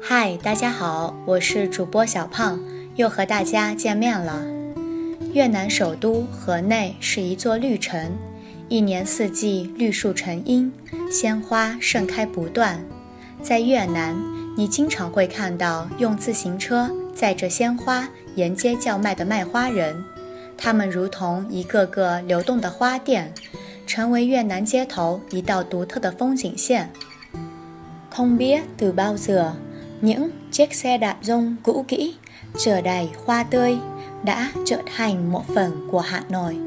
嗨，大家好，我是主播小胖，又和大家见面了。越南首都河内是一座绿城，一年四季绿树成荫，鲜花盛开不断。在越南，你经常会看到用自行车载着鲜花沿街叫卖的卖花人，他们如同一个个流动的花店，成为越南街头一道独特的风景线。Không biết từ bao giờ những chiếc xe đạp rông cũ kỹ chở đầy hoa tươi đã trở thành một phần của Hà Nội,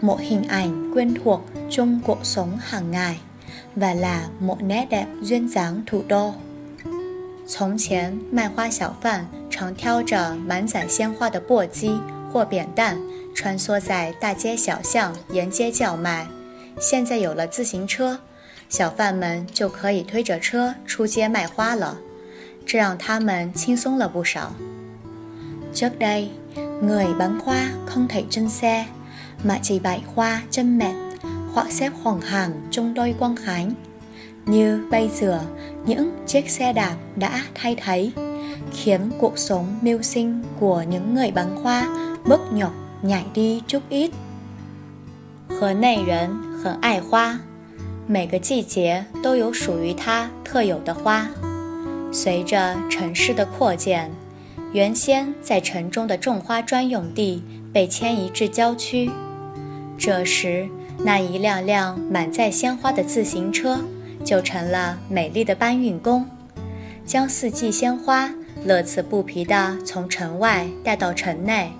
một hình ảnh quen thuộc trong cuộc sống hàng ngày và là một nét đẹp duyên dáng thủ đô. 从前，卖花小贩常挑着满载鲜花的簸箕或扁担，穿梭在大街小巷，沿街叫卖。现在有了自行车，小贩们就可以推着车出街卖花了， 这让他们轻松了不少。Trước đây, người bán hoa không thể trên xe, mà chỉ bày hoa trên mệt hoặc xếp hoàng hàng trong đôi quang khánh. Như bây giờ, những chiếc xe đạp đã thay thế, khiến cuộc sống mưu sinh của những người bán hoa bớt nhọc nhảy đi chút ít. 河内人很爱花，每个季节都有属于它特有的花。 随着城市的扩建，原先在城中的种花专用地被迁移至郊区。这时，那一辆辆满载鲜花的自行车就成了美丽的搬运工，将四季鲜花乐此不疲地从城外带到城内。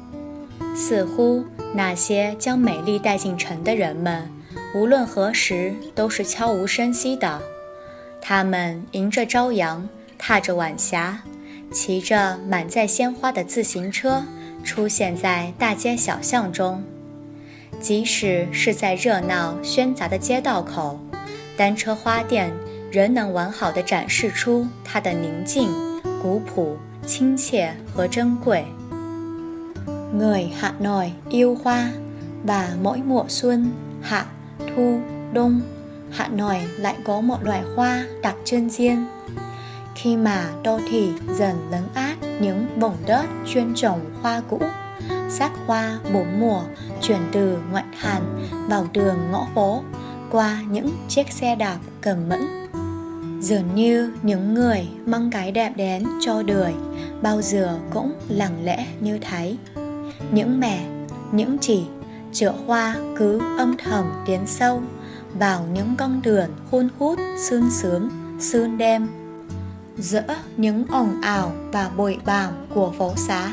似乎那些将美丽带进城的人们，无论何时都是悄无声息的。他们迎着朝阳，踏着晚霞。骑着满载鲜花的自行车出现在大街小巷中，即使是在热闹喧杂的街道口，单车花店仍能完好的展示出它的宁静、古朴、亲切和珍贵。Người Hà Nội yêu hoa và mỗi mùa xuân, hạ, thu, đông, Hà Nội lại có một loại hoa đặc trưng riêng. Khi mà đô thị dần lấn át những vùng đất chuyên trồng hoa cũ. Sắc hoa bốn mùa chuyển từ ngoại thành vào đường ngõ phố qua những chiếc xe đạp cầm mẫn. Dường như những người mang cái đẹp đến cho đời bao giờ cũng lặng lẽ như thấy những mẹ, những chị chợ hoa cứ âm thầm tiến sâu vào những con đường khôn hút sương sướng sương đêm giữa những ồn ào và bụi bặm của phố xá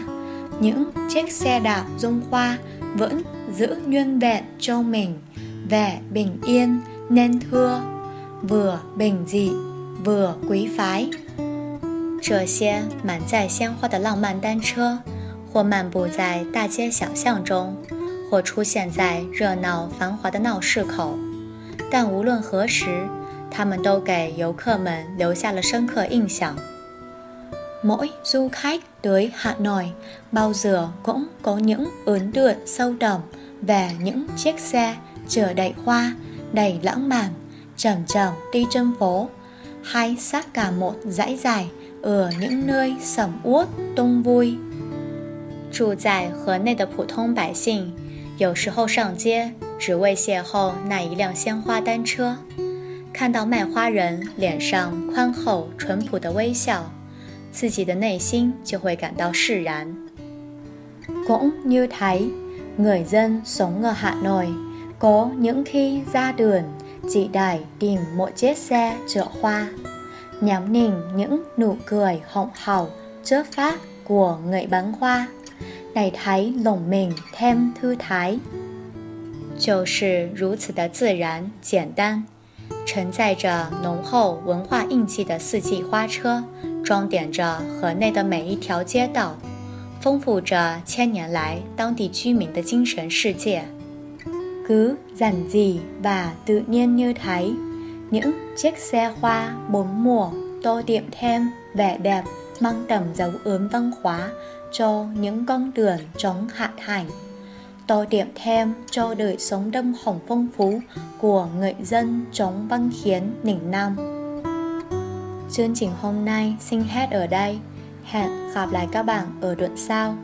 những chiếc xe đạp dung khoa vẫn giữ nguyên vẹn cho mình vẻ bình yên nên thưa vừa bình dị vừa quý phái 这些满载鲜花的浪漫单车，或漫步在大街小巷中，或出现在热闹繁华的闹市口，但无论何时， 他们都给游客们留下了深刻印象。Mỗi du khách tới Hà Nội bao giờ cũng có những ấn tượng sâu đậm về những chiếc xe chở đầy hoa, đầy lãng mạn, chậm chậm đi trên phố, hay sát cả một dãy dài ở những nơi sầm uất tung vui. 住在河内的普通百姓，有时候上街只为邂逅那一辆鲜花单车。 看到卖花人脸上宽厚淳朴的微笑，自己的内心就会感到释然。Cũng như thấy người dân sống ở Hà Nội có những khi ra đường chỉ đầy tìm một chiếc xe chở hoa, nhắm nhìn những nụ cười hồng hào chớp phát của người bán hoa, để thấy lòng mình thêm thư thái。就是如此的自然简单。 承载着浓厚文化印记的四季花车，装点着河内的每一条街道，丰富着千年来当地居民的精神世界。Cứ giản dị và tự nhiên như thế, những chiếc xe hoa bốn mùa tô điểm thêm vẻ đẹp mang tầm dấu ấn văn hóa cho những con đường trong hạ thành. tô điểm thêm cho đời sống đâm hồng phong phú của người dân chống văn hiến Ninh Nam. Chương trình hôm nay xin hết ở đây. Hẹn gặp lại các bạn ở đoạn sau.